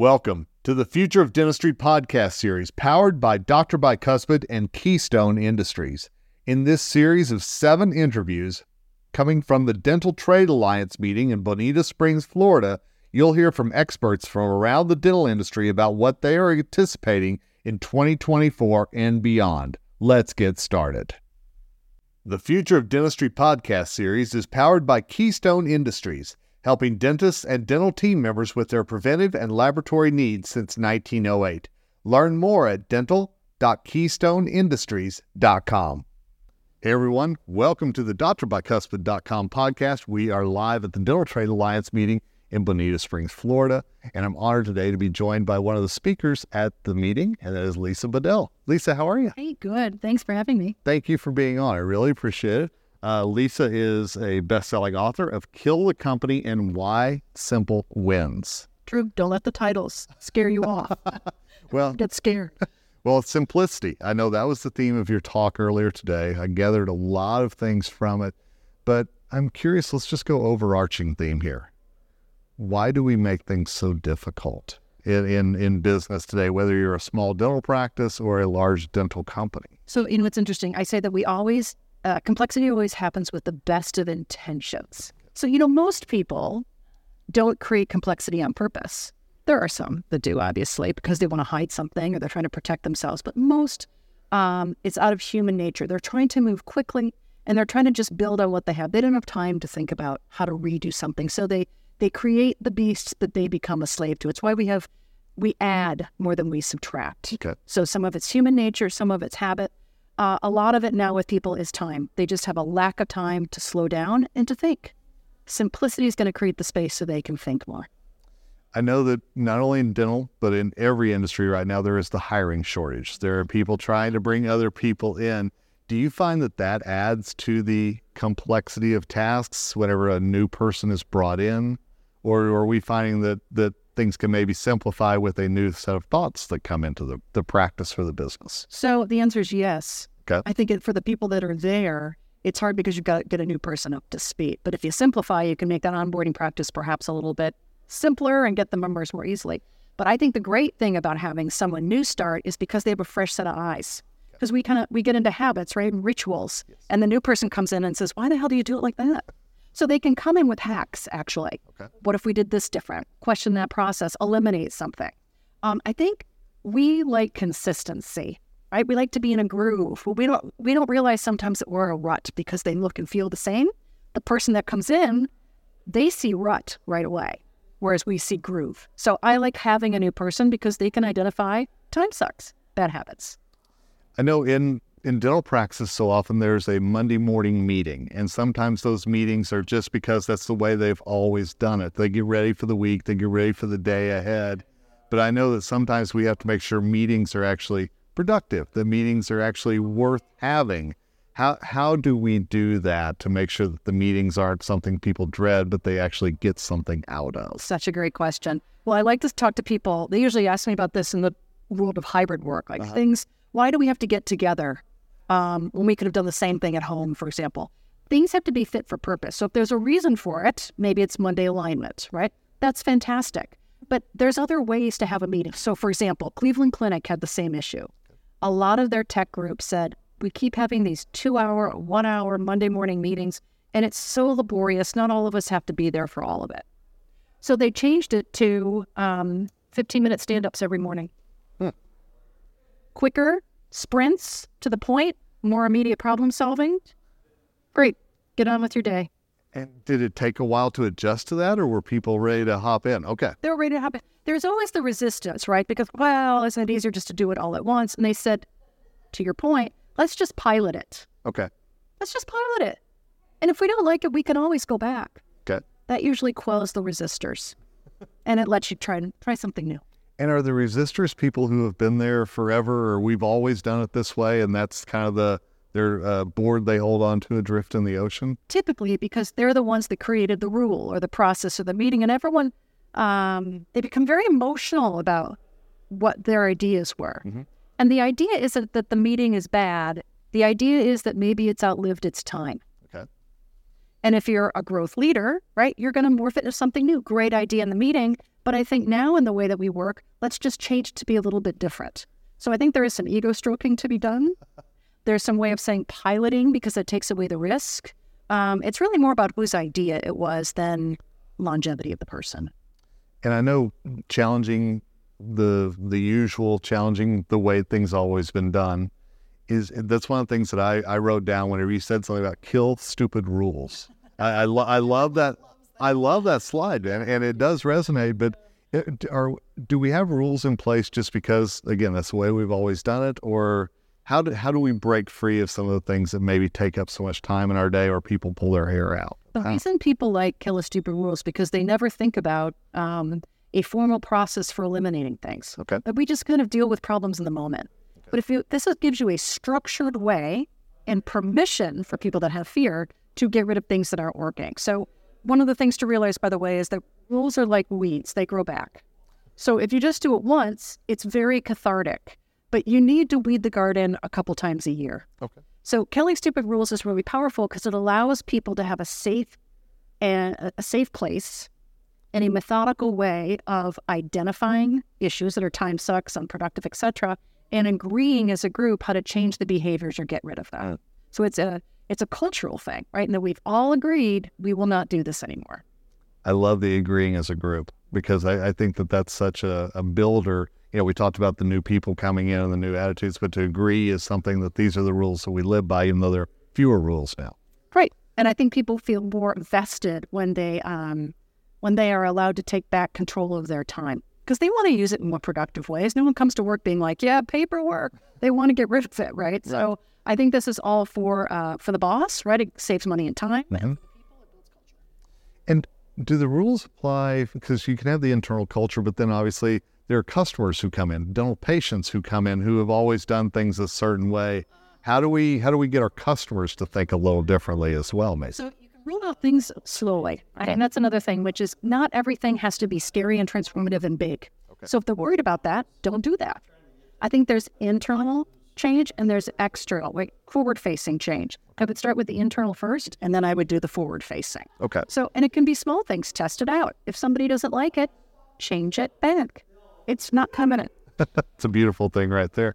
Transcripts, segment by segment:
Welcome to the Future of Dentistry podcast series powered by Dr. Bicuspid and Keystone Industries. In this series of seven interviews coming from the Dental Trade Alliance meeting in Bonita Springs, Florida, you'll hear from experts from around the dental industry about what they are anticipating in 2024 and beyond. Let's get started. The Future of Dentistry podcast series is powered by Keystone Industries helping dentists and dental team members with their preventive and laboratory needs since 1908. Learn more at dental.keystoneindustries.com. Hey everyone, welcome to the drbicuspid.com podcast. We are live at the Dental Trade Alliance meeting in Bonita Springs, Florida, and I'm honored today to be joined by one of the speakers at the meeting, and that is Lisa Bodell. Lisa, how are you? Hey, good. Thanks for having me. Thank you for being on. I really appreciate it. Uh, Lisa is a best-selling author of "Kill the Company" and "Why Simple Wins." True. Don't let the titles scare you off. well, get scared. Well, simplicity. I know that was the theme of your talk earlier today. I gathered a lot of things from it, but I'm curious. Let's just go overarching theme here. Why do we make things so difficult in, in, in business today, whether you're a small dental practice or a large dental company? So, you know, what's interesting? I say that we always uh, complexity always happens with the best of intentions. So, you know, most people don't create complexity on purpose. There are some that do, obviously, because they want to hide something or they're trying to protect themselves. But most, um, it's out of human nature. They're trying to move quickly and they're trying to just build on what they have. They don't have time to think about how to redo something. So they they create the beast that they become a slave to. It's why we have we add more than we subtract. Okay. So some of it's human nature, some of it's habit. Uh, a lot of it now with people is time. They just have a lack of time to slow down and to think. Simplicity is going to create the space so they can think more. I know that not only in dental, but in every industry right now, there is the hiring shortage. There are people trying to bring other people in. Do you find that that adds to the complexity of tasks whenever a new person is brought in? Or are we finding that, that things can maybe simplify with a new set of thoughts that come into the, the practice for the business? So the answer is yes. Okay. I think it, for the people that are there, it's hard because you've got to get a new person up to speed. But if you simplify, you can make that onboarding practice perhaps a little bit simpler and get the members more easily. But I think the great thing about having someone new start is because they have a fresh set of eyes. Because we kind of we get into habits, right, and rituals, yes. and the new person comes in and says, "Why the hell do you do it like that?" So they can come in with hacks. Actually, okay. what if we did this different? Question that process, eliminate something. Um, I think we like consistency right? We like to be in a groove. We don't we don't realize sometimes that we're a rut because they look and feel the same. The person that comes in, they see rut right away, whereas we see groove. So I like having a new person because they can identify time sucks, bad habits. I know in in dental practice so often there's a Monday morning meeting and sometimes those meetings are just because that's the way they've always done it. They get ready for the week, they get ready for the day ahead. But I know that sometimes we have to make sure meetings are actually productive. The meetings are actually worth having. How how do we do that to make sure that the meetings aren't something people dread, but they actually get something out of? Such a great question. Well, I like to talk to people. They usually ask me about this in the world of hybrid work, like uh-huh. things. Why do we have to get together um, when we could have done the same thing at home, for example? Things have to be fit for purpose. So if there's a reason for it, maybe it's Monday alignment, right? That's fantastic. But there's other ways to have a meeting. So, for example, Cleveland Clinic had the same issue a lot of their tech group said, we keep having these two hour, one hour Monday morning meetings, and it's so laborious. Not all of us have to be there for all of it. So they changed it to um, 15 minute stand ups every morning. Hmm. Quicker sprints to the point, more immediate problem solving. Great. Get on with your day. And did it take a while to adjust to that, or were people ready to hop in? Okay. They were ready to hop in. There's always the resistance, right? Because, well, isn't it easier just to do it all at once? And they said, to your point, let's just pilot it. Okay. Let's just pilot it. And if we don't like it, we can always go back. Okay. That usually quells the resistors and it lets you try try something new. And are the resistors people who have been there forever or we've always done it this way and that's kind of the their uh, board they hold on to adrift in the ocean? Typically, because they're the ones that created the rule or the process or the meeting, and everyone um, they become very emotional about what their ideas were. Mm-hmm. And the idea isn't that the meeting is bad. The idea is that maybe it's outlived its time. Okay. And if you're a growth leader, right, you're going to morph it into something new. Great idea in the meeting, But I think now in the way that we work, let's just change to be a little bit different. So I think there is some ego stroking to be done. There's some way of saying piloting because it takes away the risk. Um, it's really more about whose idea it was than longevity of the person. And I know challenging the the usual, challenging the way things always been done is that's one of the things that I, I wrote down whenever you said something about kill stupid rules. I I, lo- I love that I love that slide and, and it does resonate. But it, are do we have rules in place just because again that's the way we've always done it, or how do how do we break free of some of the things that maybe take up so much time in our day, or people pull their hair out? The reason people like kill a stupid rules because they never think about um, a formal process for eliminating things. Okay. But we just kind of deal with problems in the moment. Okay. But if you this gives you a structured way and permission for people that have fear to get rid of things that aren't working. So one of the things to realize, by the way, is that rules are like weeds; they grow back. So if you just do it once, it's very cathartic. But you need to weed the garden a couple times a year. Okay. So killing stupid rules is really powerful because it allows people to have a safe and a safe place and a methodical way of identifying issues that are time sucks, unproductive, etc., and agreeing as a group how to change the behaviors or get rid of them. Mm. So it's a it's a cultural thing, right? And that we've all agreed we will not do this anymore. I love the agreeing as a group because I, I think that that's such a, a builder you know, we talked about the new people coming in and the new attitudes, but to agree is something that these are the rules that we live by, even though there are fewer rules now. Right. And I think people feel more vested when they um, when they are allowed to take back control of their time because they want to use it in more productive ways. No one comes to work being like, "Yeah, paperwork." They want to get rid of it, right? right. So I think this is all for uh, for the boss, right? It saves money and time. Mm-hmm. And do the rules apply? Because you can have the internal culture, but then obviously there are customers who come in, dental patients who come in who have always done things a certain way. How do we how do we get our customers to think a little differently as well, Mason? So you can roll out things slowly, and that's another thing, which is not everything has to be scary and transformative and big. Okay. So if they're worried about that, don't do that. I think there's internal change and there's external, like forward facing change. I would start with the internal first, and then I would do the forward facing. Okay. So, and it can be small things. Test it out. If somebody doesn't like it, change it back. It's not permanent. it's a beautiful thing right there.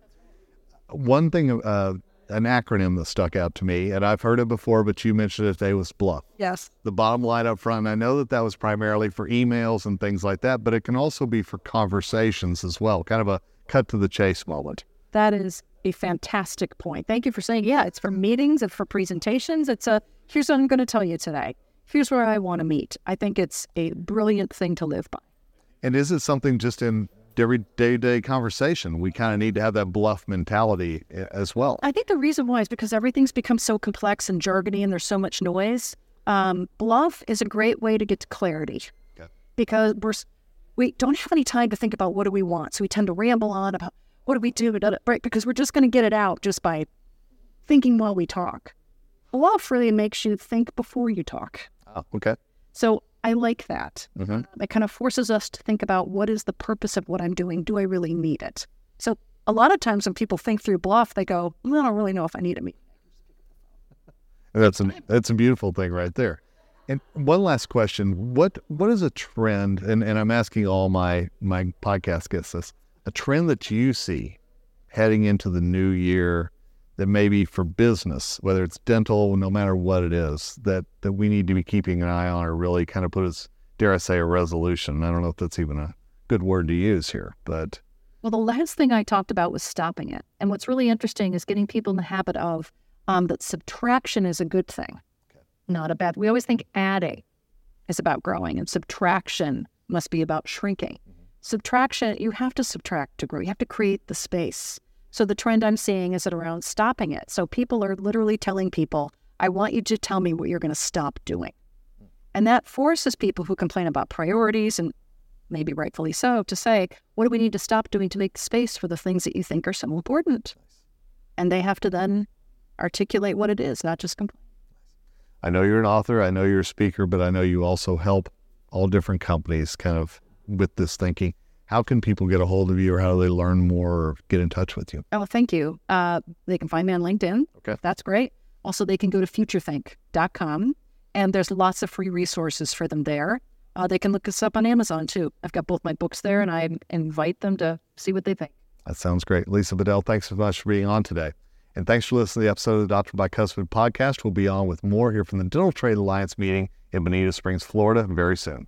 One thing, uh, an acronym that stuck out to me, and I've heard it before, but you mentioned it today was BLUF. Yes. The bottom line up front. I know that that was primarily for emails and things like that, but it can also be for conversations as well, kind of a cut to the chase moment. That is a fantastic point. Thank you for saying, yeah, it's for meetings, it's for presentations. It's a, here's what I'm going to tell you today. Here's where I want to meet. I think it's a brilliant thing to live by. And is it something just in every day to day conversation. We kind of need to have that BLUF mentality eh, as well. I think the reason why is because everything's become so complex and jargony and there's so much noise. Um, BLUF is a great way to get to clarity okay. because we're we don't have any time to think about what do we want, so we tend to ramble on about what do we do, right? Because we're just going to get it out just by thinking while we talk. BLUF really makes you think before you talk. Oh, okay. So I like that. Mm-hmm. It kind of forces us to think about what is the purpose of what I'm doing? Do I really need it? So a lot of times when people think through BLUF, they go, well, I don't really know if I need it. That's a that's a beautiful thing right there. And one last question: what what is a trend? And, and I'm asking all my my podcast guests this: a trend that you see heading into the new year that maybe for business, whether it's dental, no matter what it is, that that we need to be keeping an eye on, or really kind of put as dare I say a resolution. I don't know if that's even a good word to use here, but well, the last thing I talked about was stopping it, and what's really interesting is getting people in the habit of um, that subtraction is a good thing, okay. not a bad. We always think adding is about growing, and subtraction must be about shrinking. Mm-hmm. Subtraction, you have to subtract to grow. You have to create the space. So the trend I'm seeing is around stopping it. So people are literally telling people, I want you to tell me what you're going to stop doing. And that forces people who complain about priorities and maybe rightfully so to say, what do we need to stop doing to make space for the things that you think are so important? And they have to then articulate what it is, not just complain. I know you're an author, I know you're a speaker, but I know you also help all different companies kind of with this thinking how can people get a hold of you or how do they learn more or get in touch with you? Oh, thank you. Uh, they can find me on LinkedIn. Okay. That's great. Also, they can go to futurethink.com and there's lots of free resources for them there. uh, they can look us up on Amazon too. I've got both my books there, and I invite them to see what they think. That sounds great. Lisa Bodell, thanks so much for being on today. And thanks for listening to the episode of the Dr. Bicuspid podcast. We'll be on with more here from the Dental Trade Alliance meeting in Bonita Springs, Florida, very soon.